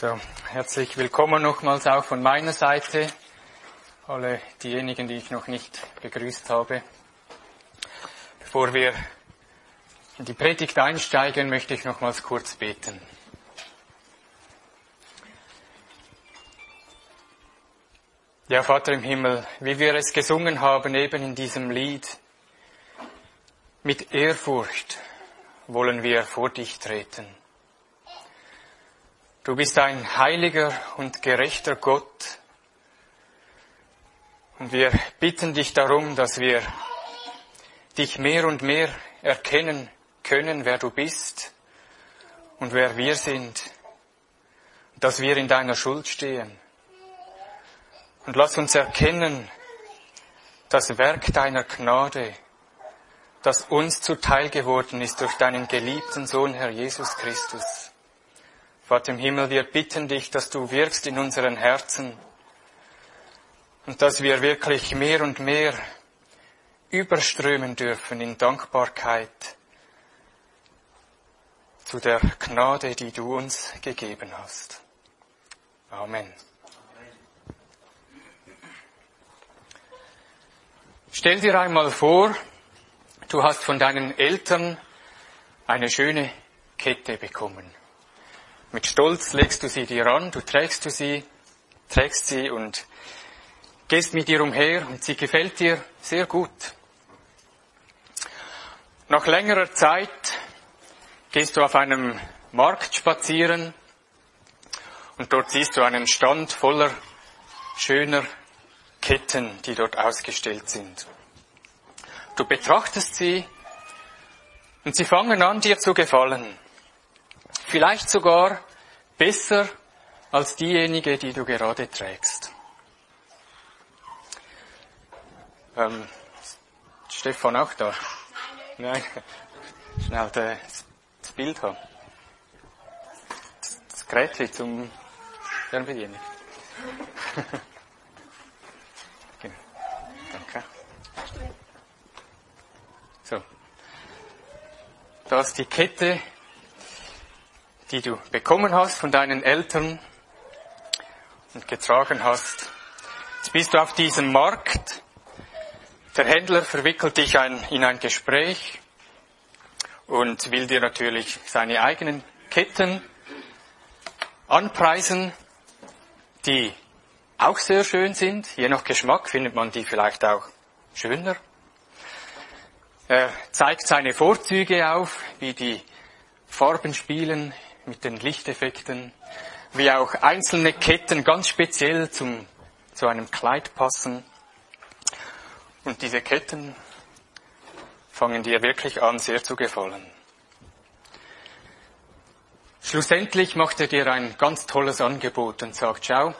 So, herzlich willkommen nochmals auch von meiner Seite. Alle diejenigen, die ich noch nicht begrüßt habe. Bevor wir in die Predigt einsteigen, möchte ich nochmals kurz beten. Ja, Vater im Himmel, wie wir es gesungen haben eben in diesem Lied, mit Ehrfurcht wollen wir vor dich treten. Du bist ein heiliger und gerechter Gott. Und wir bitten dich darum, dass wir dich mehr und mehr erkennen können, wer du bist und wer wir sind. Dass wir in deiner Schuld stehen. Und lass uns erkennen, das Werk deiner Gnade, das uns zuteil geworden ist durch deinen geliebten Sohn, Herr Jesus Christus. Vater im Himmel, wir bitten dich, dass du wirkst in unseren Herzen und dass wir wirklich mehr und mehr überströmen dürfen in Dankbarkeit zu der Gnade, die du uns gegeben hast. Amen. Stell dir einmal vor, du hast von deinen Eltern eine schöne Kette bekommen. Mit Stolz legst du sie dir an, du trägst du sie, trägst sie und gehst mit ihr umher und sie gefällt dir sehr gut. Nach längerer Zeit gehst du auf einem Markt spazieren und dort siehst du einen Stand voller schöner Ketten, die dort ausgestellt sind. Du betrachtest sie und sie fangen an, dir zu gefallen. Vielleicht sogar besser als diejenige, die du gerade trägst. Ähm, Stefan auch da? Nein. Schnell das Bild haben. Das Gerät zum Fernbedienen. genau. Danke. So. Da ist die Kette die du bekommen hast von deinen Eltern und getragen hast. Jetzt bist du auf diesem Markt. Der Händler verwickelt dich ein, in ein Gespräch und will dir natürlich seine eigenen Ketten anpreisen, die auch sehr schön sind. Je nach Geschmack findet man die vielleicht auch schöner. Er zeigt seine Vorzüge auf, wie die Farben spielen, mit den Lichteffekten, wie auch einzelne Ketten ganz speziell zum, zu einem Kleid passen. Und diese Ketten fangen dir wirklich an, sehr zu gefallen. Schlussendlich macht er dir ein ganz tolles Angebot und sagt, schau,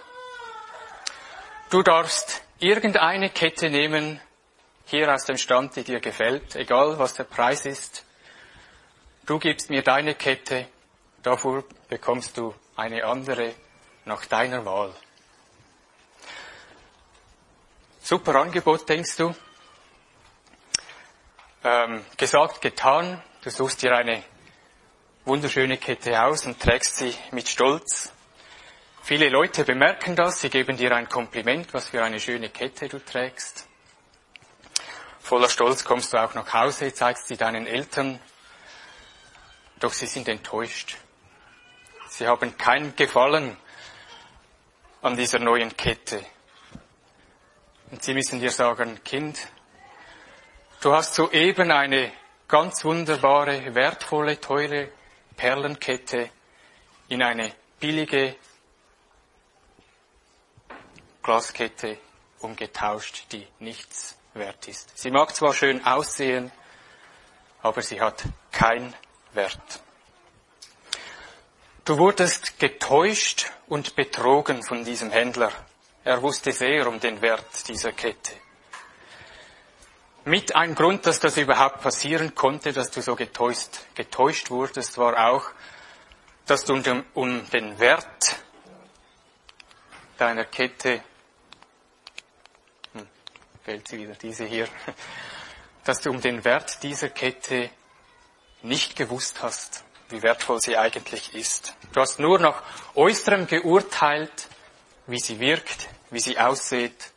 du darfst irgendeine Kette nehmen, hier aus dem Stand, die dir gefällt, egal was der Preis ist. Du gibst mir deine Kette Dafür bekommst du eine andere nach deiner Wahl. Super Angebot, denkst du? Ähm, gesagt, getan. Du suchst dir eine wunderschöne Kette aus und trägst sie mit Stolz. Viele Leute bemerken das, sie geben dir ein Kompliment, was für eine schöne Kette du trägst. Voller Stolz kommst du auch nach Hause, zeigst sie deinen Eltern, doch sie sind enttäuscht. Sie haben kein Gefallen an dieser neuen Kette. Und sie müssen dir sagen, Kind, du hast soeben eine ganz wunderbare, wertvolle, teure Perlenkette in eine billige Glaskette umgetauscht, die nichts wert ist. Sie mag zwar schön aussehen, aber sie hat keinen Wert. Du wurdest getäuscht und betrogen von diesem Händler. Er wusste sehr um den Wert dieser Kette. Mit ein Grund, dass das überhaupt passieren konnte, dass du so getäuscht, getäuscht wurdest, war auch, dass du um den, um den Wert deiner Kette, hm, fällt sie wieder, diese hier, dass du um den Wert dieser Kette nicht gewusst hast. Wie wertvoll sie eigentlich ist. Du hast nur nach äußerem geurteilt, wie sie wirkt, wie sie aussieht,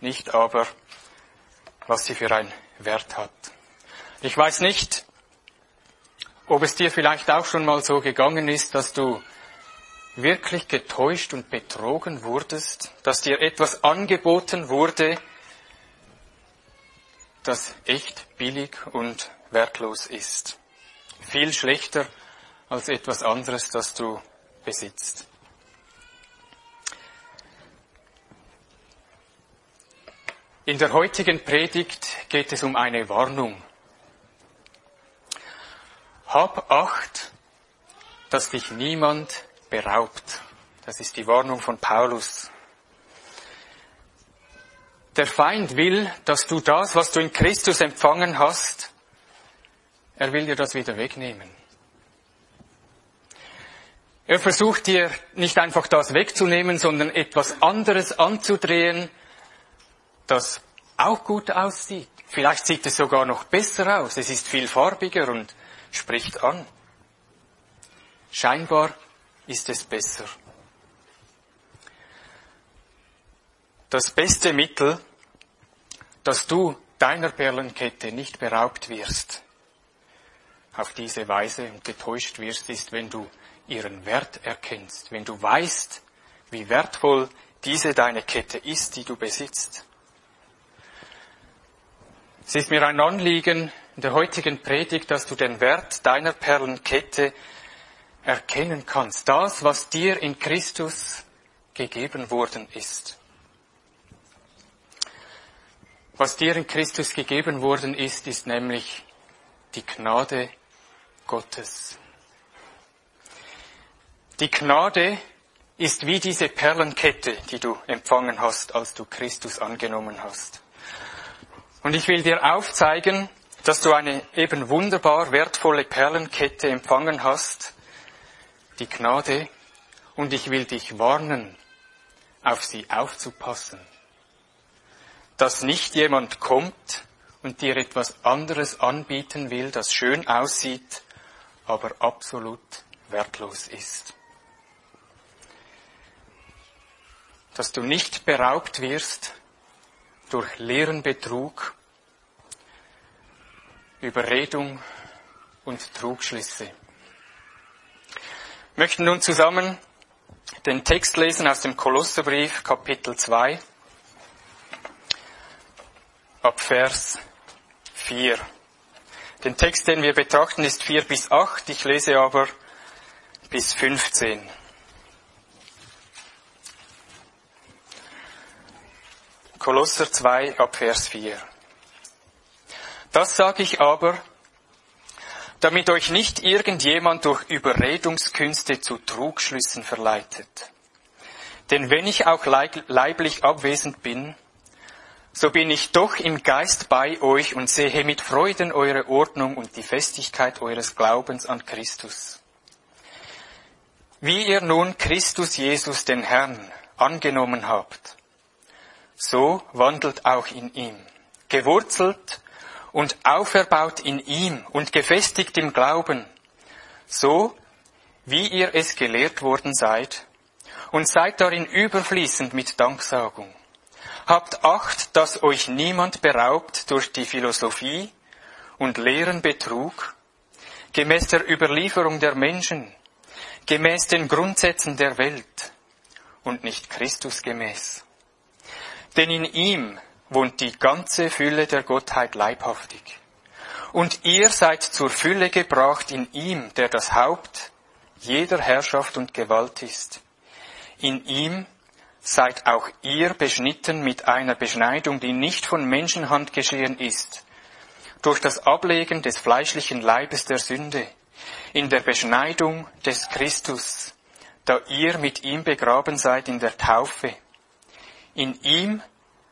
nicht aber, was sie für einen Wert hat. Ich weiß nicht, ob es dir vielleicht auch schon mal so gegangen ist, dass du wirklich getäuscht und betrogen wurdest, dass dir etwas angeboten wurde, das echt billig und wertlos ist. Viel schlechter als etwas anderes, das du besitzt. In der heutigen Predigt geht es um eine Warnung. Hab Acht, dass dich niemand beraubt. Das ist die Warnung von Paulus. Der Feind will, dass du das, was du in Christus empfangen hast, er will dir das wieder wegnehmen. Er versucht dir nicht einfach das wegzunehmen, sondern etwas anderes anzudrehen, das auch gut aussieht. Vielleicht sieht es sogar noch besser aus. Es ist viel farbiger und spricht an. Scheinbar ist es besser. Das beste Mittel, dass du deiner Perlenkette nicht beraubt wirst, auf diese Weise getäuscht wirst, ist, wenn du ihren Wert erkennst, wenn du weißt, wie wertvoll diese deine Kette ist, die du besitzt. Es ist mir ein Anliegen in der heutigen Predigt, dass du den Wert deiner Perlenkette erkennen kannst. Das, was dir in Christus gegeben worden ist. Was dir in Christus gegeben worden ist, ist nämlich die Gnade Gottes. Die Gnade ist wie diese Perlenkette, die du empfangen hast, als du Christus angenommen hast. Und ich will dir aufzeigen, dass du eine eben wunderbar wertvolle Perlenkette empfangen hast, die Gnade, und ich will dich warnen, auf sie aufzupassen. Dass nicht jemand kommt und dir etwas anderes anbieten will, das schön aussieht, aber absolut wertlos ist. Dass du nicht beraubt wirst durch leeren Betrug, Überredung und Trugschlüsse. Wir möchten nun zusammen den Text lesen aus dem Kolosserbrief Kapitel 2 ab Vers 4. Den Text, den wir betrachten, ist 4 bis 8. Ich lese aber bis 15. Kolosser 2 ab Vers 4. Das sage ich aber, damit euch nicht irgendjemand durch Überredungskünste zu Trugschlüssen verleitet. Denn wenn ich auch leiblich abwesend bin, so bin ich doch im Geist bei euch und sehe mit Freuden eure Ordnung und die Festigkeit eures Glaubens an Christus. Wie ihr nun Christus Jesus den Herrn angenommen habt, so wandelt auch in ihm, gewurzelt und auferbaut in ihm und gefestigt im Glauben, so wie ihr es gelehrt worden seid, und seid darin überfließend mit Danksagung. Habt Acht, dass euch niemand beraubt durch die Philosophie und leeren Betrug, gemäß der Überlieferung der Menschen, gemäß den Grundsätzen der Welt und nicht Christus gemäß. Denn in ihm wohnt die ganze Fülle der Gottheit leibhaftig. Und ihr seid zur Fülle gebracht in ihm, der das Haupt jeder Herrschaft und Gewalt ist. In ihm seid auch ihr beschnitten mit einer Beschneidung, die nicht von Menschenhand geschehen ist, durch das Ablegen des fleischlichen Leibes der Sünde, in der Beschneidung des Christus, da ihr mit ihm begraben seid in der Taufe. In ihm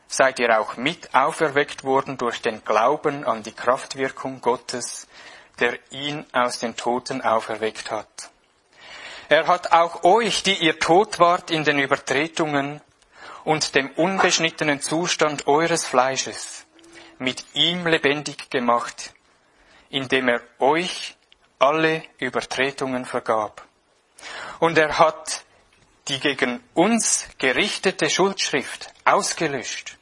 seid ihr auch mit auferweckt worden durch den Glauben an die Kraftwirkung Gottes, der ihn aus den Toten auferweckt hat. Er hat auch euch, die ihr tot wart in den Übertretungen und dem unbeschnittenen Zustand eures Fleisches, mit ihm lebendig gemacht, indem er euch alle Übertretungen vergab. Und er hat die gegen uns gerichtete Schuldschrift ausgelöscht,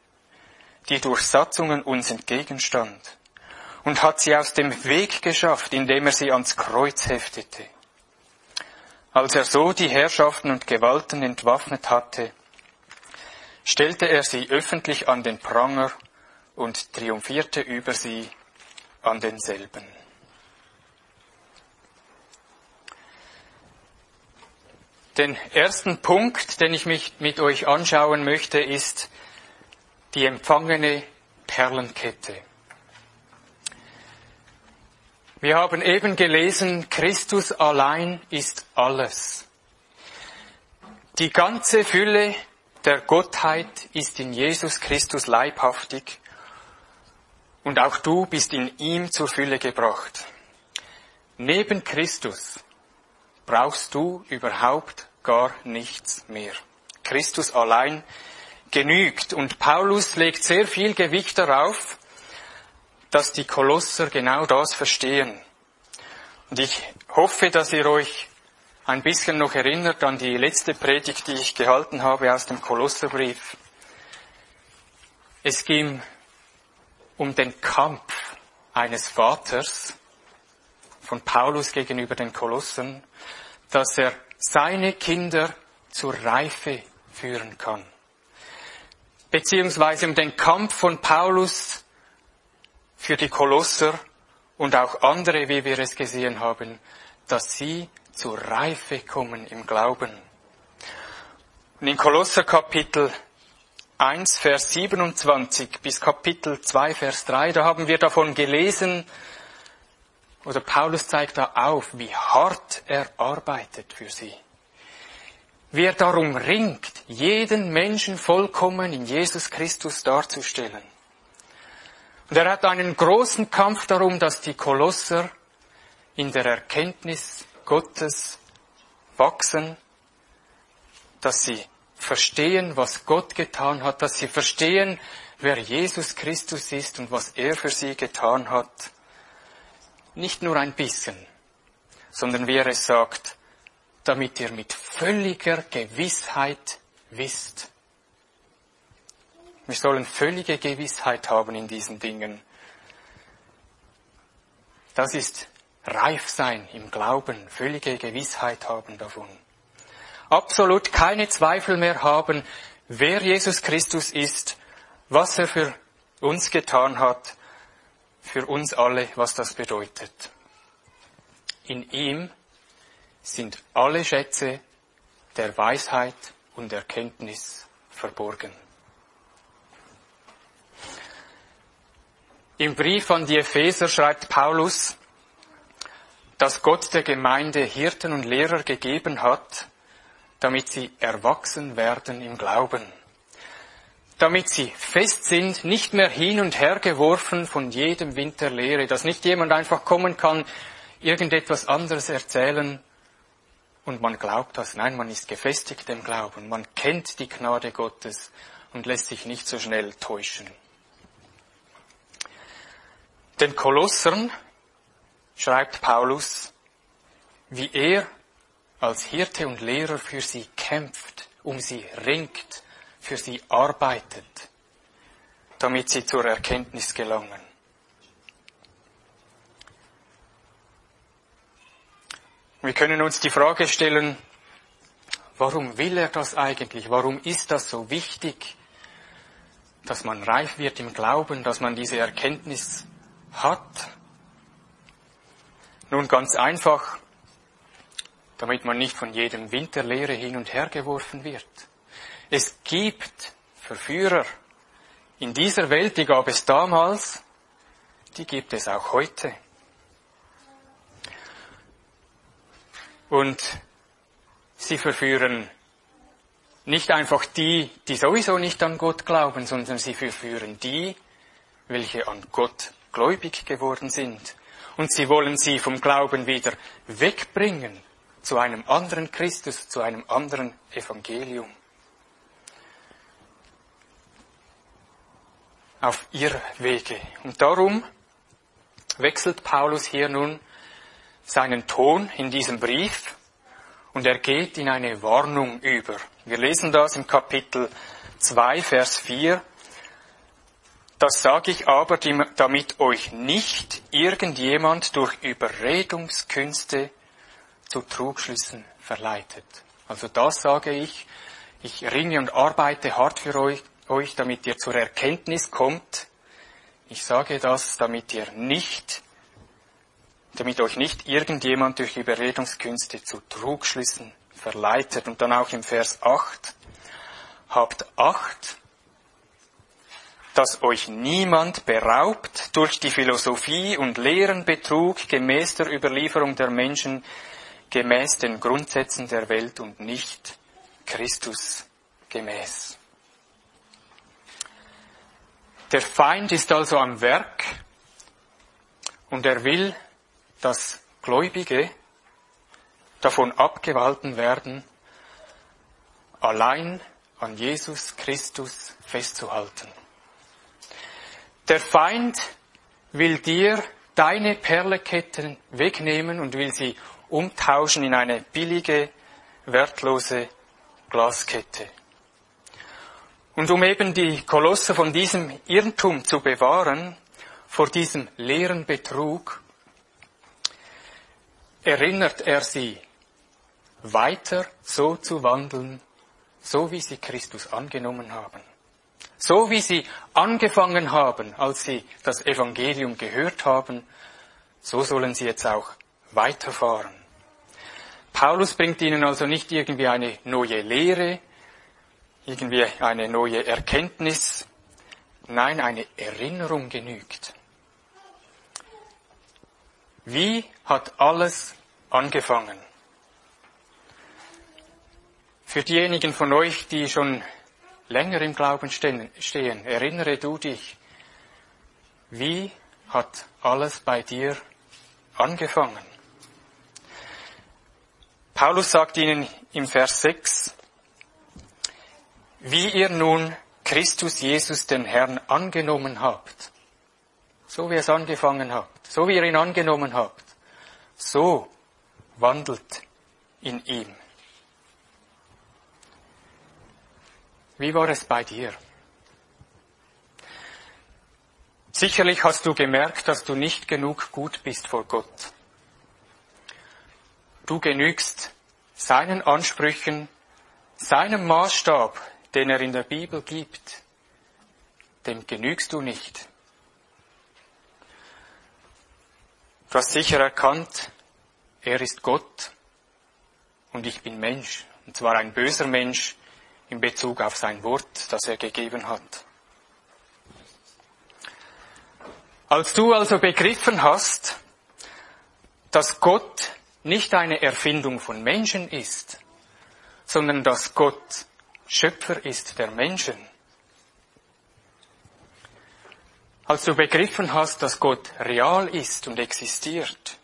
die durch Satzungen uns entgegenstand, und hat sie aus dem Weg geschafft, indem er sie ans Kreuz heftete. Als er so die Herrschaften und Gewalten entwaffnet hatte, stellte er sie öffentlich an den Pranger und triumphierte über sie an denselben. Den ersten Punkt, den ich mich mit euch anschauen möchte, ist die empfangene Perlenkette. Wir haben eben gelesen, Christus allein ist alles. Die ganze Fülle der Gottheit ist in Jesus Christus leibhaftig und auch du bist in ihm zur Fülle gebracht. Neben Christus brauchst du überhaupt gar nichts mehr. Christus allein genügt und Paulus legt sehr viel Gewicht darauf, dass die Kolosser genau das verstehen. Und ich hoffe, dass ihr euch ein bisschen noch erinnert an die letzte Predigt, die ich gehalten habe aus dem Kolosserbrief. Es ging um den Kampf eines Vaters von Paulus gegenüber den Kolossern, dass er seine Kinder zur Reife führen kann. Beziehungsweise um den Kampf von Paulus für die Kolosser und auch andere, wie wir es gesehen haben, dass sie zur Reife kommen im Glauben. Und in Kolosser Kapitel 1, Vers 27 bis Kapitel 2, Vers 3, da haben wir davon gelesen, oder Paulus zeigt da auf, wie hart er arbeitet für sie. Wie er darum ringt, jeden Menschen vollkommen in Jesus Christus darzustellen. Und er hat einen großen Kampf darum, dass die Kolosser in der Erkenntnis Gottes wachsen, dass sie verstehen, was Gott getan hat, dass sie verstehen, wer Jesus Christus ist und was er für sie getan hat. Nicht nur ein bisschen, sondern wie er es sagt, damit ihr mit völliger Gewissheit wisst, wir sollen völlige Gewissheit haben in diesen Dingen. Das ist reif sein im Glauben, völlige Gewissheit haben davon. Absolut keine Zweifel mehr haben, wer Jesus Christus ist, was er für uns getan hat, für uns alle, was das bedeutet. In ihm sind alle Schätze der Weisheit und Erkenntnis verborgen. Im Brief an die Epheser schreibt Paulus, dass Gott der Gemeinde Hirten und Lehrer gegeben hat, damit sie erwachsen werden im Glauben, damit sie fest sind, nicht mehr hin und her geworfen von jedem Wind der Lehre, dass nicht jemand einfach kommen kann, irgendetwas anderes erzählen und man glaubt das. Nein, man ist gefestigt im Glauben, man kennt die Gnade Gottes und lässt sich nicht so schnell täuschen. Den Kolossern schreibt Paulus, wie er als Hirte und Lehrer für sie kämpft, um sie ringt, für sie arbeitet, damit sie zur Erkenntnis gelangen. Wir können uns die Frage stellen, warum will er das eigentlich? Warum ist das so wichtig, dass man reif wird im Glauben, dass man diese Erkenntnis hat? Nun ganz einfach, damit man nicht von jedem Wind der Lehre hin und her geworfen wird. Es gibt Verführer in dieser Welt, die gab es damals, die gibt es auch heute. Und sie verführen nicht einfach die, die sowieso nicht an Gott glauben, sondern sie verführen die, welche an Gott gläubig geworden sind. Und sie wollen sie vom Glauben wieder wegbringen zu einem anderen Christus, zu einem anderen Evangelium. Auf ihr Wege. Und darum wechselt Paulus hier nun seinen Ton in diesem Brief und er geht in eine Warnung über. Wir lesen das im Kapitel 2, Vers 4. Das sage ich aber, damit euch nicht irgendjemand durch Überredungskünste zu Trugschlüssen verleitet. Also das sage ich. Ich ringe und arbeite hart für euch, euch, damit ihr zur Erkenntnis kommt. Ich sage das, damit ihr nicht, damit euch nicht irgendjemand durch Überredungskünste zu Trugschlüssen verleitet. Und dann auch im Vers 8. Habt Acht, dass euch niemand beraubt durch die Philosophie und Lehrenbetrug gemäß der Überlieferung der Menschen, gemäß den Grundsätzen der Welt und nicht Christus gemäß. Der Feind ist also am Werk und er will, dass Gläubige davon abgewalten werden, allein an Jesus Christus festzuhalten. Der Feind will dir deine Perleketten wegnehmen und will sie umtauschen in eine billige, wertlose Glaskette. Und um eben die Kolosse von diesem Irrtum zu bewahren, vor diesem leeren Betrug, erinnert er sie, weiter so zu wandeln, so wie sie Christus angenommen haben. So wie sie angefangen haben, als sie das Evangelium gehört haben, so sollen sie jetzt auch weiterfahren. Paulus bringt ihnen also nicht irgendwie eine neue Lehre, irgendwie eine neue Erkenntnis, nein, eine Erinnerung genügt. Wie hat alles angefangen? Für diejenigen von euch, die schon länger im Glauben stehen, erinnere du dich, wie hat alles bei dir angefangen? Paulus sagt ihnen im Vers 6, wie ihr nun Christus Jesus den Herrn angenommen habt, so wie es angefangen habt, so wie ihr ihn angenommen habt, so wandelt in ihm. Wie war es bei dir? Sicherlich hast du gemerkt, dass du nicht genug gut bist vor Gott. Du genügst seinen Ansprüchen, seinem Maßstab, den er in der Bibel gibt, dem genügst du nicht. Du hast sicher erkannt, er ist Gott und ich bin Mensch, und zwar ein böser Mensch, in Bezug auf sein Wort, das er gegeben hat. Als du also begriffen hast, dass Gott nicht eine Erfindung von Menschen ist, sondern dass Gott Schöpfer ist der Menschen, als du begriffen hast, dass Gott real ist und existiert,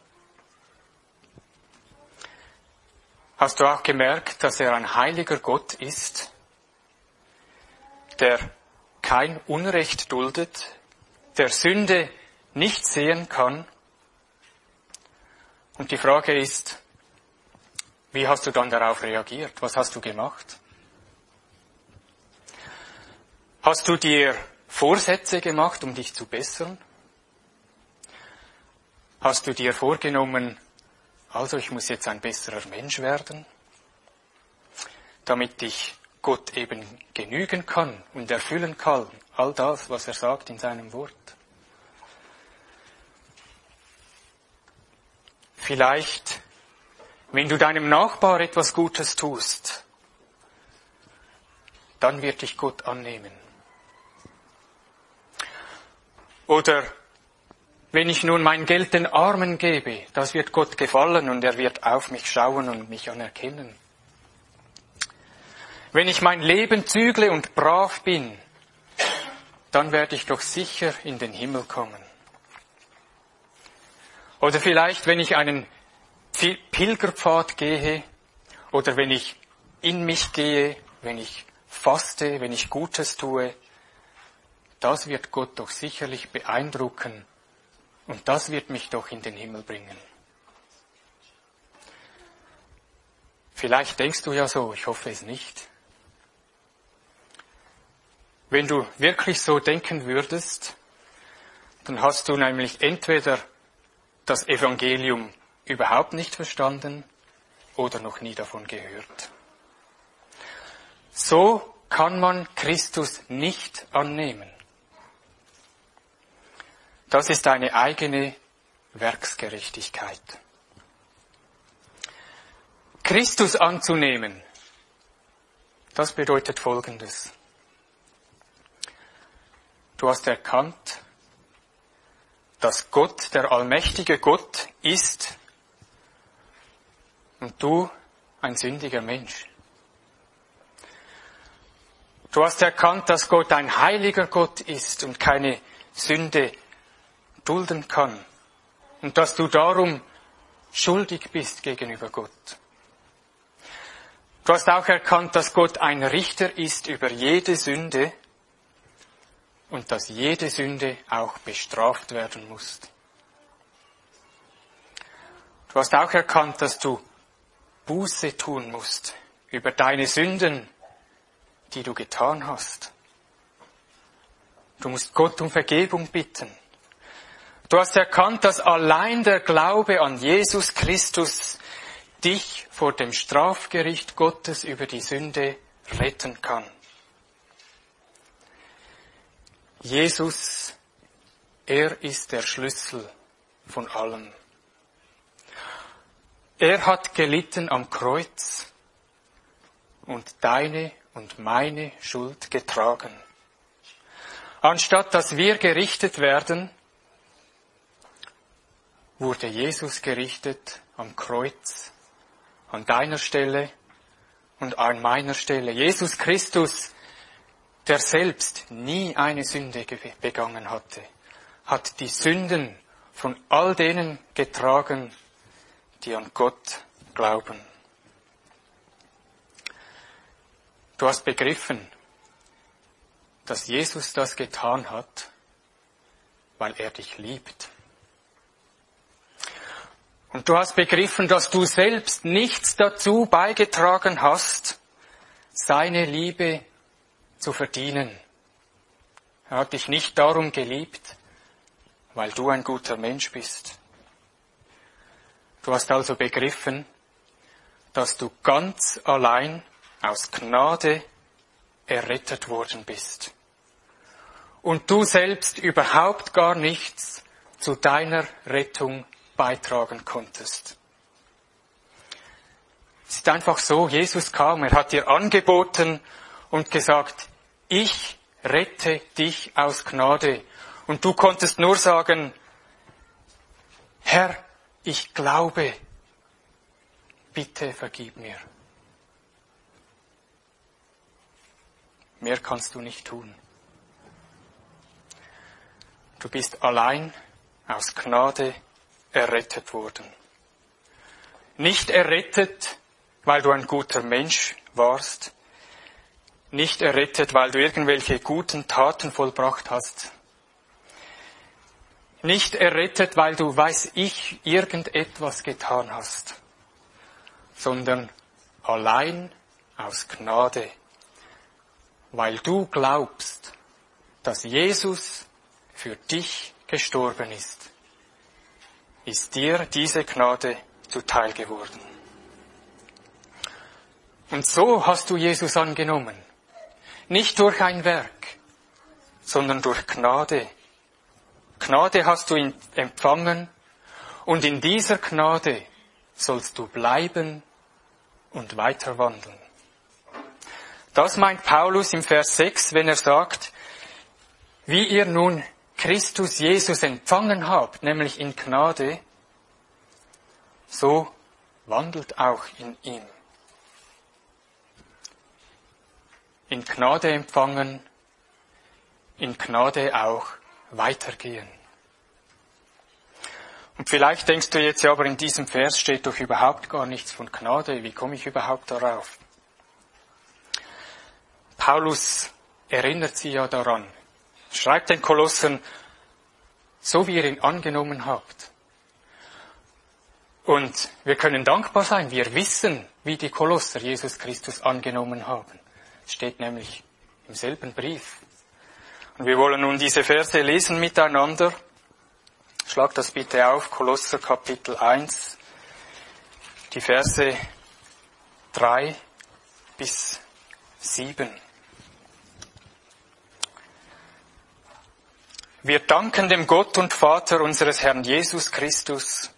hast du auch gemerkt, dass er ein heiliger Gott ist, der kein Unrecht duldet, der Sünde nicht sehen kann. Und die Frage ist, wie hast du dann darauf reagiert? Was hast du gemacht? Hast du dir Vorsätze gemacht, um dich zu bessern? Hast du dir vorgenommen, also ich muss jetzt ein besserer Mensch werden, damit ich Gott eben genügen kann und erfüllen kann, all das, was er sagt in seinem Wort. Vielleicht, wenn du deinem Nachbar etwas Gutes tust, dann wird dich Gott annehmen. Oder wenn ich nun mein Geld den Armen gebe, das wird Gott gefallen und er wird auf mich schauen und mich anerkennen. Wenn ich mein Leben zügle und brav bin, dann werde ich doch sicher in den Himmel kommen. Oder vielleicht, wenn ich einen Pilgerpfad gehe, oder wenn ich in mich gehe, wenn ich faste, wenn ich Gutes tue, das wird Gott doch sicherlich beeindrucken und das wird mich doch in den Himmel bringen. Vielleicht denkst du ja so, ich hoffe es nicht. Wenn du wirklich so denken würdest, dann hast du nämlich entweder das Evangelium überhaupt nicht verstanden oder noch nie davon gehört. So kann man Christus nicht annehmen. Das ist eine eigene Werksgerechtigkeit. Christus anzunehmen, das bedeutet Folgendes. Du hast erkannt, dass Gott, der allmächtige Gott, ist und du ein sündiger Mensch. Du hast erkannt, dass Gott ein heiliger Gott ist und keine Sünde dulden kann und dass du darum schuldig bist gegenüber Gott. Du hast auch erkannt, dass Gott ein Richter ist über jede Sünde und dass jede Sünde auch bestraft werden muss. Du hast auch erkannt, dass du Buße tun musst über deine Sünden, die du getan hast. Du musst Gott um Vergebung bitten. Du hast erkannt, dass allein der Glaube an Jesus Christus dich vor dem Strafgericht Gottes über die Sünde retten kann. Jesus, er ist der Schlüssel von allem. Er hat gelitten am Kreuz und deine und meine Schuld getragen. Anstatt dass wir gerichtet werden, wurde Jesus gerichtet am Kreuz, an deiner Stelle und an meiner Stelle. Jesus Christus, der selbst nie eine Sünde begangen hatte, hat die Sünden von all denen getragen, die an Gott glauben. Du hast begriffen, dass Jesus das getan hat, weil er dich liebt. Und du hast begriffen, dass du selbst nichts dazu beigetragen hast, seine Liebe zu verdienen. Er hat dich nicht darum geliebt, weil du ein guter Mensch bist. Du hast also begriffen, dass du ganz allein aus Gnade errettet worden bist. Und du selbst überhaupt gar nichts zu deiner Rettung beitragen konntest. Es ist einfach so, Jesus kam, er hat dir angeboten und gesagt, ich rette dich aus Gnade. Und du konntest nur sagen, Herr, ich glaube, bitte vergib mir. Mehr kannst du nicht tun. Du bist allein aus Gnade errettet worden. Nicht errettet, weil du ein guter Mensch warst, nicht errettet, weil du irgendwelche guten Taten vollbracht hast, nicht errettet, weil du, weiß ich, irgendetwas getan hast, sondern allein aus Gnade, weil du glaubst, dass Jesus für dich gestorben ist ist dir diese Gnade zuteil geworden. Und so hast du Jesus angenommen. Nicht durch ein Werk, sondern durch Gnade. Gnade hast du empfangen und in dieser Gnade sollst du bleiben und weiter wandeln. Das meint Paulus im Vers 6, wenn er sagt, wie ihr nun Christus Jesus empfangen habt, nämlich in Gnade, so wandelt auch in ihm. In Gnade empfangen, in Gnade auch weitergehen. Und vielleicht denkst du jetzt, ja, aber in diesem Vers steht doch überhaupt gar nichts von Gnade. Wie komme ich überhaupt darauf? Paulus erinnert sie ja daran, Schreibt den Kolossen, so wie ihr ihn angenommen habt. Und wir können dankbar sein. Wir wissen, wie die Kolosser Jesus Christus angenommen haben. Es steht nämlich im selben Brief. Und wir wollen nun diese Verse lesen miteinander. Schlag das bitte auf, Kolosser Kapitel 1, die Verse 3 bis 7. Wir danken dem Gott und Vater unseres Herrn Jesus Christus,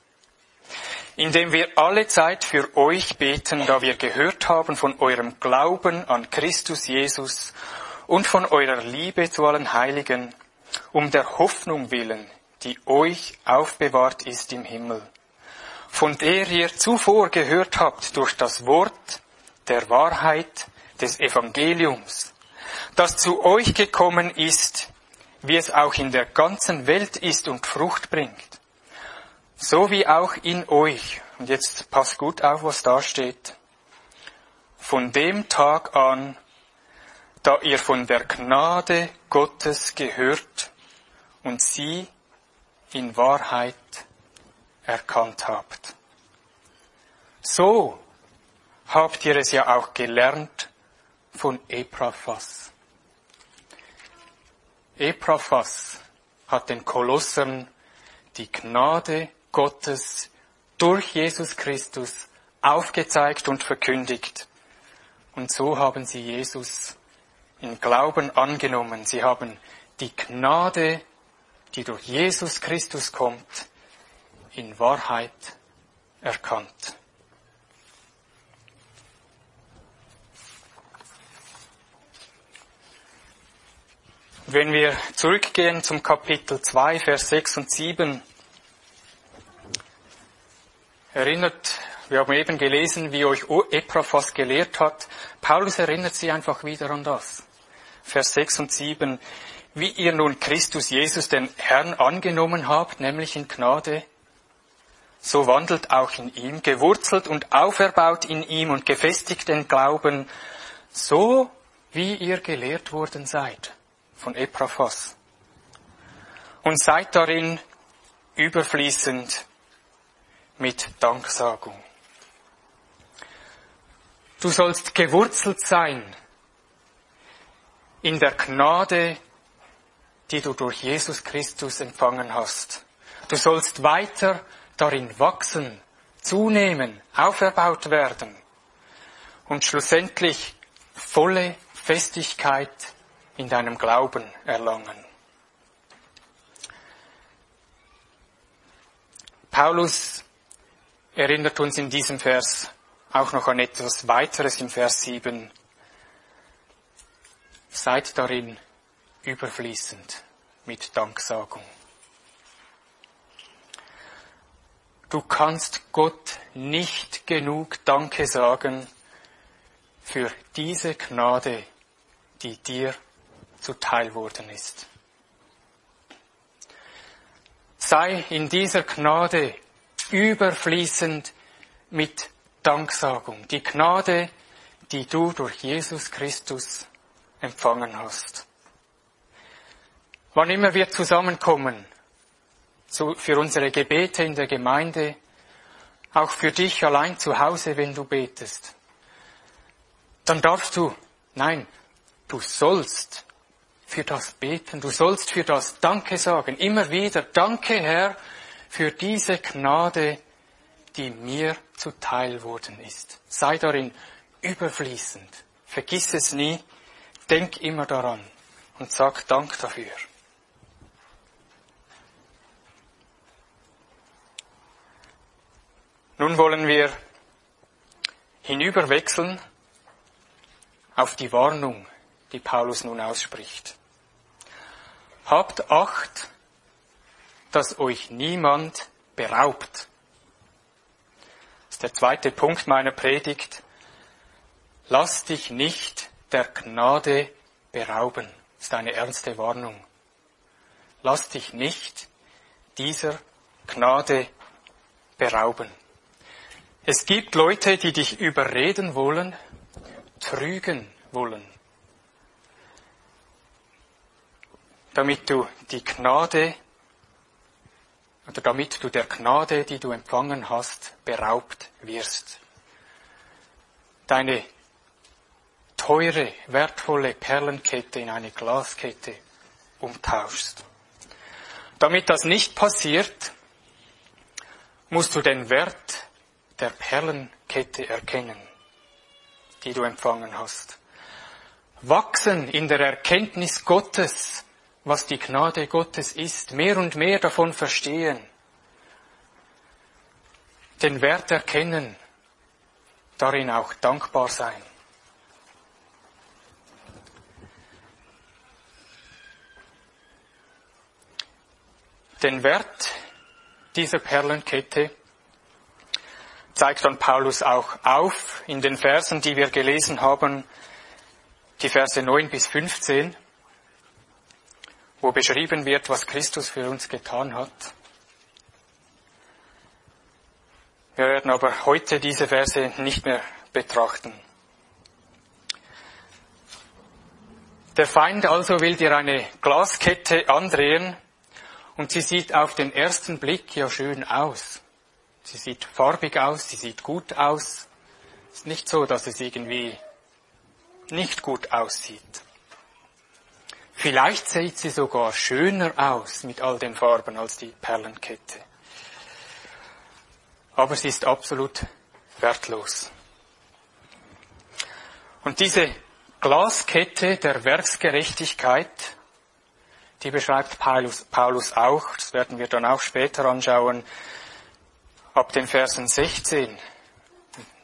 indem wir alle Zeit für euch beten, da wir gehört haben von eurem Glauben an Christus Jesus und von eurer Liebe zu allen Heiligen, um der Hoffnung willen, die euch aufbewahrt ist im Himmel, von der ihr zuvor gehört habt durch das Wort der Wahrheit des Evangeliums, das zu euch gekommen ist, wie es auch in der ganzen Welt ist und Frucht bringt. So wie auch in euch. Und jetzt passt gut auf, was da steht. Von dem Tag an, da ihr von der Gnade Gottes gehört und sie in Wahrheit erkannt habt. So habt ihr es ja auch gelernt von Epaphras. Epaphras hat den Kolossern die Gnade Gottes durch Jesus Christus aufgezeigt und verkündigt. Und so haben sie Jesus in Glauben angenommen. Sie haben die Gnade, die durch Jesus Christus kommt, in Wahrheit erkannt. Wenn wir zurückgehen zum Kapitel 2, Vers 6 und 7, erinnert, wir haben eben gelesen, wie euch Epaphras gelehrt hat. Paulus erinnert sie einfach wieder an das. Vers 6 und 7, wie ihr nun Christus Jesus den Herrn angenommen habt, nämlich in Gnade, so wandelt auch in ihm, gewurzelt und auferbaut in ihm und gefestigt den Glauben, so wie ihr gelehrt worden seid von Epaphras. Und seid darin überfließend mit Danksagung. Du sollst gewurzelt sein in der Gnade, die du durch Jesus Christus empfangen hast. Du sollst weiter darin wachsen, zunehmen, auferbaut werden und schlussendlich volle Festigkeit in deinem Glauben erlangen. Paulus erinnert uns in diesem Vers auch noch an etwas weiteres im Vers 7. Seid darin überfließend mit Danksagung. Du kannst Gott nicht genug Danke sagen für diese Gnade, die dir zuteil worden ist. Sei in dieser Gnade überfließend mit Danksagung. Die Gnade, die du durch Jesus Christus empfangen hast. Wann immer wir zusammenkommen, für unsere Gebete in der Gemeinde, auch für dich allein zu Hause, wenn du betest, dann darfst du, nein, du sollst für das beten, du sollst für das Danke sagen, immer wieder, danke Herr für diese Gnade, die mir zuteil worden ist. Sei darin überfließend. Vergiss es nie, denk immer daran und sag Dank dafür. Nun wollen wir hinüberwechseln auf die Warnung, die Paulus nun ausspricht. Habt Acht, dass euch niemand beraubt. Das ist der zweite Punkt meiner Predigt. Lass dich nicht der Gnade berauben. Das ist eine ernste Warnung. Lass dich nicht dieser Gnade berauben. Es gibt Leute, die dich überreden wollen, trügen wollen. Damit du die Gnade oder damit du der Gnade, die du empfangen hast, beraubt wirst. Deine teure, wertvolle Perlenkette in eine Glaskette umtauschst. Damit das nicht passiert, musst du den Wert der Perlenkette erkennen, die du empfangen hast. Wachsen in der Erkenntnis Gottes, was die Gnade Gottes ist, mehr und mehr davon verstehen, den Wert erkennen, darin auch dankbar sein. Den Wert dieser Perlenkette zeigt dann Paulus auch auf in den Versen, die wir gelesen haben, die Verse 9 bis 15, wo beschrieben wird, was Christus für uns getan hat. Wir werden aber heute diese Verse nicht mehr betrachten. Der Feind also will dir eine Glaskette andrehen, und sie sieht auf den ersten Blick ja schön aus. Sie sieht farbig aus, sie sieht gut aus. Es ist nicht so, dass es irgendwie nicht gut aussieht. Vielleicht sieht sie sogar schöner aus mit all den Farben als die Perlenkette. Aber sie ist absolut wertlos. Und diese Glaskette der Werksgerechtigkeit die beschreibt Paulus, Paulus auch, das werden wir dann auch später anschauen, ab den Versen 16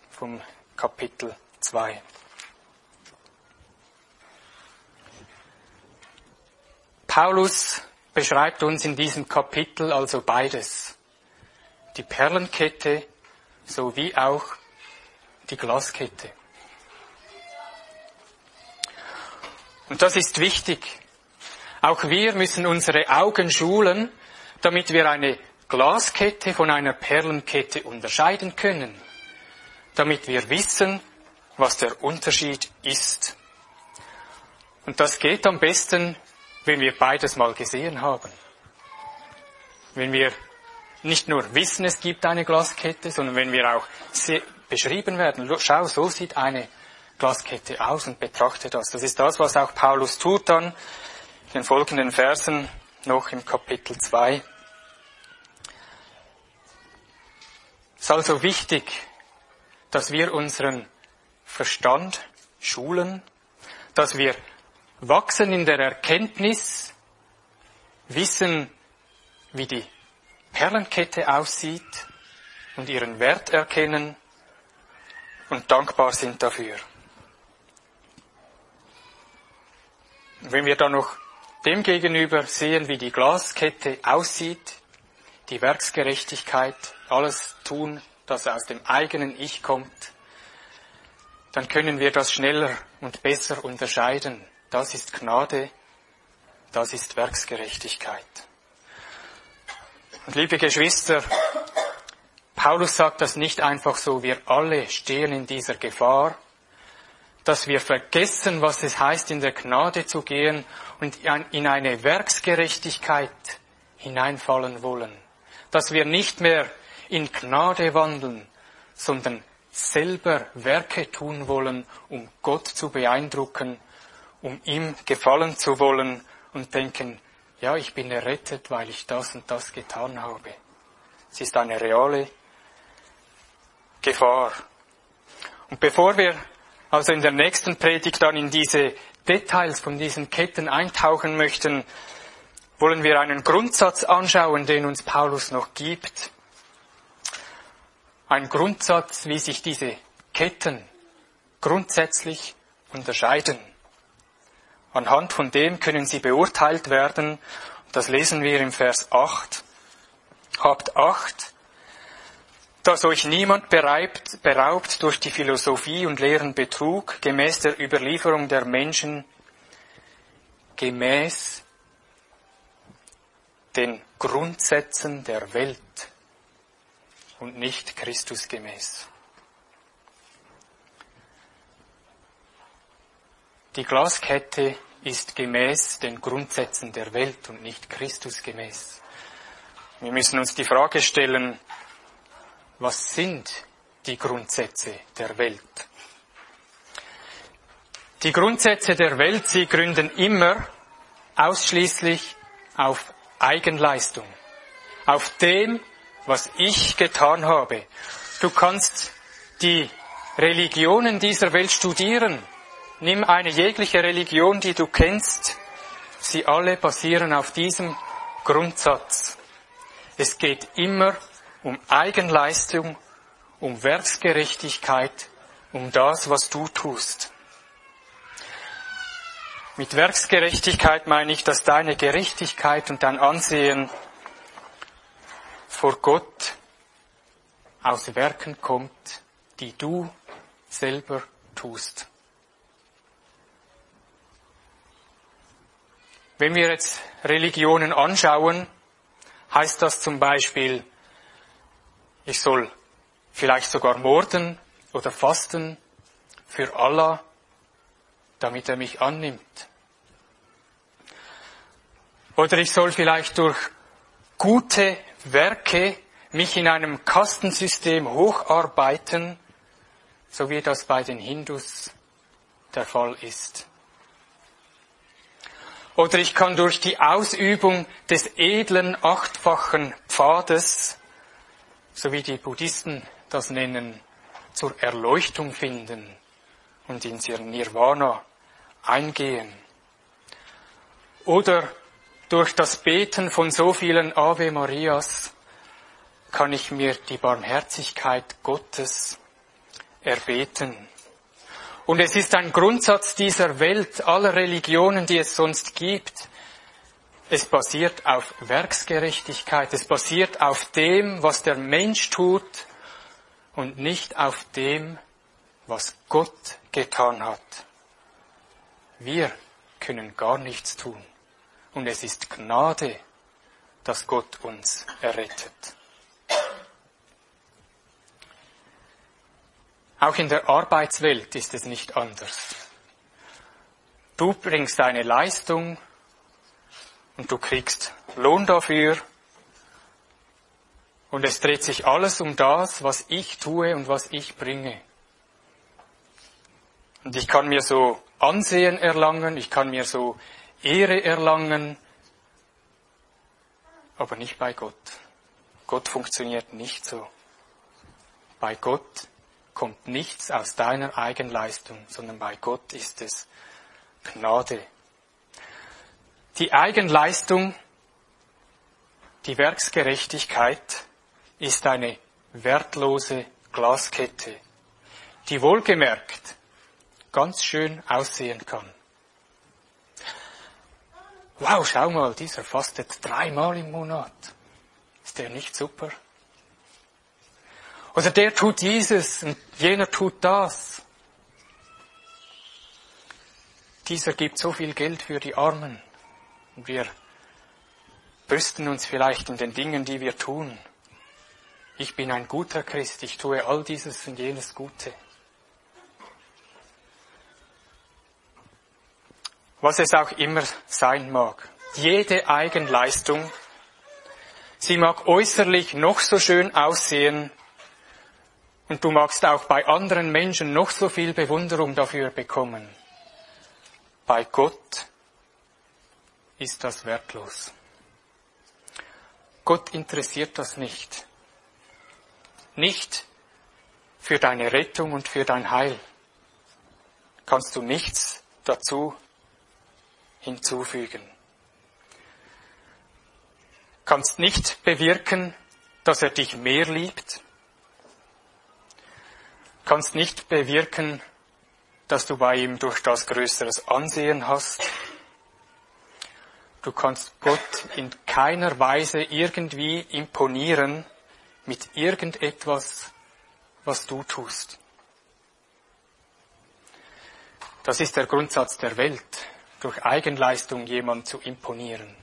vom Kapitel 2. Paulus beschreibt uns in diesem Kapitel also beides. Die Perlenkette sowie auch die Glaskette. Und das ist wichtig, auch wir müssen unsere Augen schulen, damit wir eine Glaskette von einer Perlenkette unterscheiden können, damit wir wissen, was der Unterschied ist. Und das geht am besten, wenn wir beides mal gesehen haben. Wenn wir nicht nur wissen, es gibt eine Glaskette, sondern wenn wir auch beschrieben werden, schau, so sieht eine Glaskette aus und betrachte das. Das ist das, was auch Paulus tut dann den folgenden Versen noch im Kapitel 2. Es ist also wichtig, dass wir unseren Verstand schulen, dass wir wachsen in der Erkenntnis, wissen, wie die Perlenkette aussieht und ihren Wert erkennen und dankbar sind dafür. Wenn wir da noch Demgegenüber sehen, wie die Glaskette aussieht, die Werksgerechtigkeit, alles tun, das aus dem eigenen Ich kommt, dann können wir das schneller und besser unterscheiden. Das ist Gnade, das ist Werksgerechtigkeit. Und liebe Geschwister, Paulus sagt das nicht einfach so, wir alle stehen in dieser Gefahr, dass wir vergessen, was es heißt, in der Gnade zu gehen und in eine Werksgerechtigkeit hineinfallen wollen. Dass wir nicht mehr in Gnade wandeln, sondern selber Werke tun wollen, um Gott zu beeindrucken, um ihm gefallen zu wollen und denken, ja, ich bin errettet, weil ich das und das getan habe. Es ist eine reale Gefahr. Und bevor wir also in der nächsten Predigt dann in diese Details von diesen Ketten eintauchen möchten, wollen wir einen Grundsatz anschauen, den uns Paulus noch gibt. Ein Grundsatz, wie sich diese Ketten grundsätzlich unterscheiden. Anhand von dem können sie beurteilt werden. Das lesen wir im Vers 8. Habt Acht, dass euch niemand beraubt, beraubt durch die Philosophie und leeren Betrug gemäß der Überlieferung der Menschen, gemäß den Grundsätzen der Welt und nicht Christus gemäß. Die Glaskette ist gemäß den Grundsätzen der Welt und nicht Christus gemäß. Wir müssen uns die Frage stellen, was sind die Grundsätze der Welt? Die Grundsätze der Welt, sie gründen immer ausschließlich auf Eigenleistung, auf dem, was ich getan habe. Du kannst die Religionen dieser Welt studieren. Nimm eine jegliche Religion, die du kennst. Sie alle basieren auf diesem Grundsatz. Es geht immer um Eigenleistung, um Werksgerechtigkeit, um das, was du tust. Mit Werksgerechtigkeit meine ich, dass deine Gerechtigkeit und dein Ansehen vor Gott aus Werken kommt, die du selber tust. Wenn wir jetzt Religionen anschauen, heißt das zum Beispiel, ich soll vielleicht sogar morden oder fasten für Allah, damit er mich annimmt. Oder ich soll vielleicht durch gute Werke mich in einem Kastensystem hocharbeiten, so wie das bei den Hindus der Fall ist. Oder ich kann durch die Ausübung des edlen achtfachen Pfades, so wie die Buddhisten das nennen, zur Erleuchtung finden und in ihr Nirvana eingehen. Oder durch das Beten von so vielen Ave Marias kann ich mir die Barmherzigkeit Gottes erbeten. Und es ist ein Grundsatz dieser Welt, aller Religionen, die es sonst gibt. Es basiert auf Werksgerechtigkeit. Es basiert auf dem, was der Mensch tut und nicht auf dem, was Gott getan hat. Wir können gar nichts tun. Und es ist Gnade, dass Gott uns errettet. Auch in der Arbeitswelt ist es nicht anders. Du bringst deine Leistung und du kriegst Lohn dafür. Und es dreht sich alles um das, was ich tue und was ich bringe. Und ich kann mir so Ansehen erlangen, ich kann mir so Ehre erlangen, aber nicht bei Gott. Gott funktioniert nicht so. Bei Gott kommt nichts aus deiner Eigenleistung, sondern bei Gott ist es Gnade. Die Eigenleistung, die Werksgerechtigkeit ist eine wertlose Glaskette, die wohlgemerkt ganz schön aussehen kann. Wow, schau mal, dieser fastet dreimal im Monat. Ist der nicht super? Oder der tut dieses und jener tut das. Dieser gibt so viel Geld für die Armen. Und wir brüsten uns vielleicht in den Dingen, die wir tun. Ich bin ein guter Christ, ich tue all dieses und jenes Gute. Was es auch immer sein mag. Jede Eigenleistung, sie mag äußerlich noch so schön aussehen, und du magst auch bei anderen Menschen noch so viel Bewunderung dafür bekommen. Bei Gott ist das wertlos. Gott interessiert das nicht. Nicht für deine Rettung und für dein Heil. Kannst du nichts dazu hinzufügen. Kannst nicht bewirken, dass er dich mehr liebt kannst nicht bewirken, dass du bei ihm durch das größeres Ansehen hast. Du kannst Gott in keiner Weise irgendwie imponieren mit irgendetwas, was du tust. Das ist der Grundsatz der Welt, durch Eigenleistung jemand zu imponieren.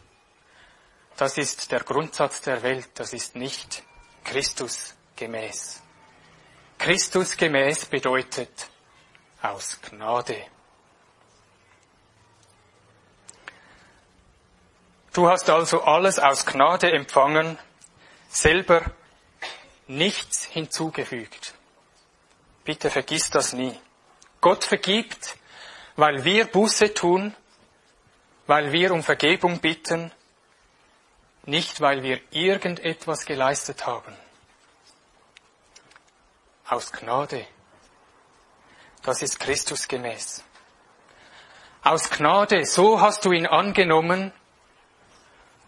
Das ist der Grundsatz der Welt, das ist nicht Christus gemäß. Christus gemäß bedeutet aus Gnade. Du hast also alles aus Gnade empfangen selber nichts hinzugefügt. Bitte vergiss das nie. Gott vergibt, weil wir Buße tun, weil wir um Vergebung bitten, nicht weil wir irgendetwas geleistet haben. Aus Gnade. Das ist Christus gemäß. Aus Gnade, so hast du ihn angenommen,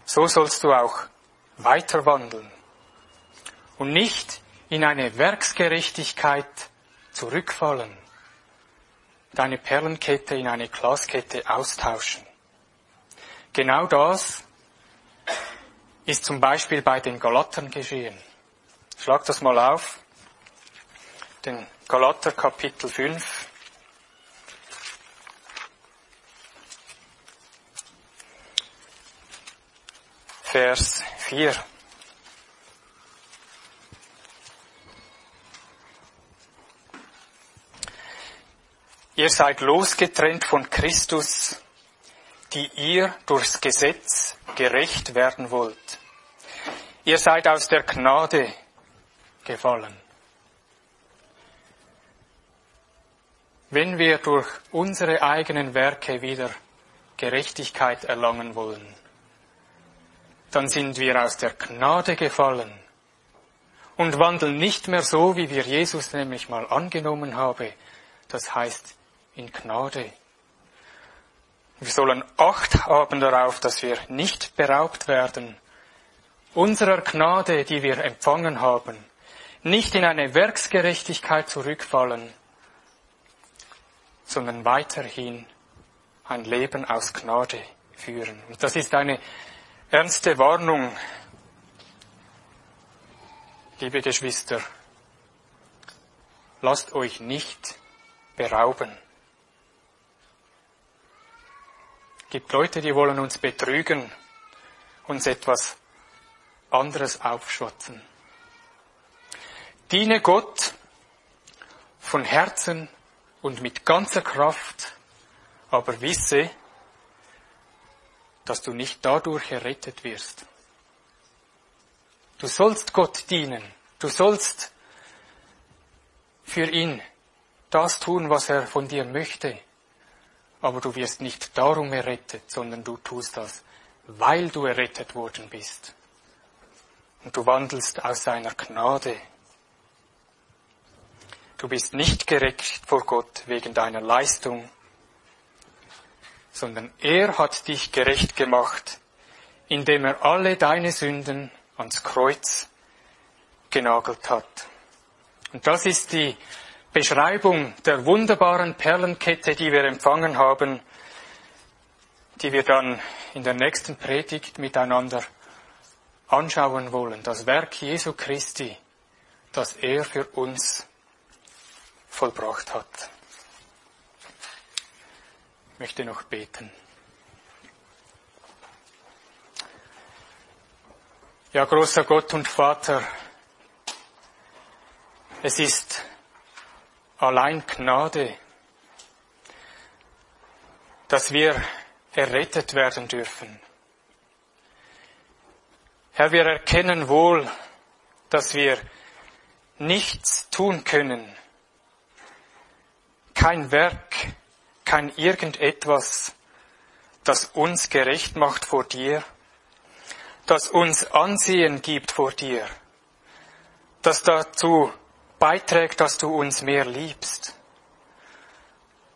so sollst du auch weiter wandeln. Und nicht in eine Werksgerechtigkeit zurückfallen. Deine Perlenkette in eine Glaskette austauschen. Genau das ist zum Beispiel bei den Galatern geschehen. Schlag das mal auf. Den Galater Kapitel 5. Vers 4. Ihr seid losgetrennt von Christus, die ihr durchs Gesetz gerecht werden wollt. Ihr seid aus der Gnade gefallen. Wenn wir durch unsere eigenen Werke wieder Gerechtigkeit erlangen wollen, dann sind wir aus der Gnade gefallen und wandeln nicht mehr so, wie wir Jesus nämlich mal angenommen haben. Das heißt, in Gnade. Wir sollen Acht haben darauf, dass wir nicht beraubt werden unserer Gnade, die wir empfangen haben, nicht in eine Werksgerechtigkeit zurückfallen, sondern weiterhin ein Leben aus Gnade führen. Und das ist eine ernste Warnung, liebe Geschwister. Lasst euch nicht berauben. gibt Leute, die wollen uns betrügen, uns etwas anderes aufschwatzen. Diene Gott von Herzen und mit ganzer Kraft, aber wisse, dass du nicht dadurch errettet wirst. Du sollst Gott dienen. Du sollst für ihn das tun, was er von dir möchte. Aber du wirst nicht darum errettet, sondern du tust das, weil du errettet worden bist. Und du wandelst aus seiner Gnade. Du bist nicht gerecht vor Gott wegen deiner Leistung, sondern er hat dich gerecht gemacht, indem er alle deine Sünden ans Kreuz genagelt hat. Und das ist die Beschreibung der wunderbaren Perlenkette, die wir empfangen haben, die wir dann in der nächsten Predigt miteinander anschauen wollen. Das Werk Jesu Christi, das er für uns vollbracht hat. Ich möchte noch beten. Ja, großer Gott und Vater, es ist allein Gnade, dass wir errettet werden dürfen. Herr, wir erkennen wohl, dass wir nichts tun können. Kein Werk, kein irgendetwas, das uns gerecht macht vor dir, das uns Ansehen gibt vor dir, das dazu beiträgt, dass du uns mehr liebst,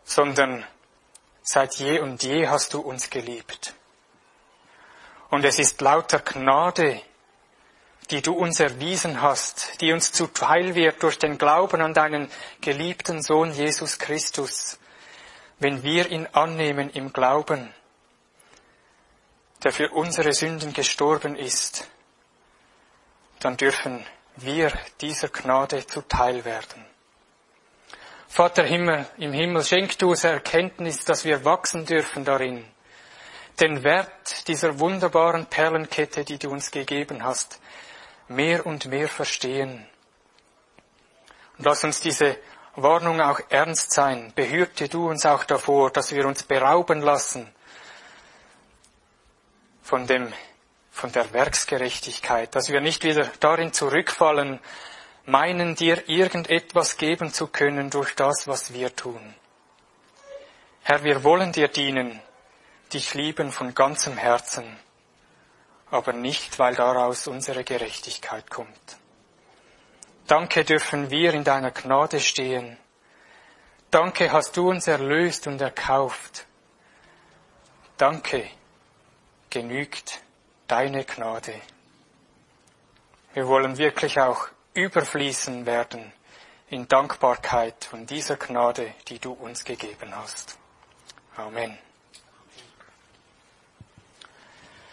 sondern seit je und je hast du uns geliebt. Und es ist lauter Gnade, die du uns erwiesen hast, die uns zuteil wird durch den Glauben an deinen geliebten Sohn Jesus Christus, wenn wir ihn annehmen im Glauben, der für unsere Sünden gestorben ist, dann dürfen wir dieser Gnade zuteil werden. Vater Himmel, im Himmel, schenk du uns Erkenntnis, dass wir wachsen dürfen darin, den Wert dieser wunderbaren Perlenkette, die du uns gegeben hast, mehr und mehr verstehen. Und lass uns diese Warnung auch ernst sein. Behürte du uns auch davor, dass wir uns berauben lassen von dem von der Werksgerechtigkeit, dass wir nicht wieder darin zurückfallen, meinen dir irgendetwas geben zu können durch das, was wir tun. Herr, wir wollen dir dienen, dich lieben von ganzem Herzen, aber nicht, weil daraus unsere Gerechtigkeit kommt. Danke dürfen wir in deiner Gnade stehen. Danke hast du uns erlöst und erkauft. Danke genügt deine Gnade. Wir wollen wirklich auch überfließen werden in Dankbarkeit von dieser Gnade, die du uns gegeben hast. Amen.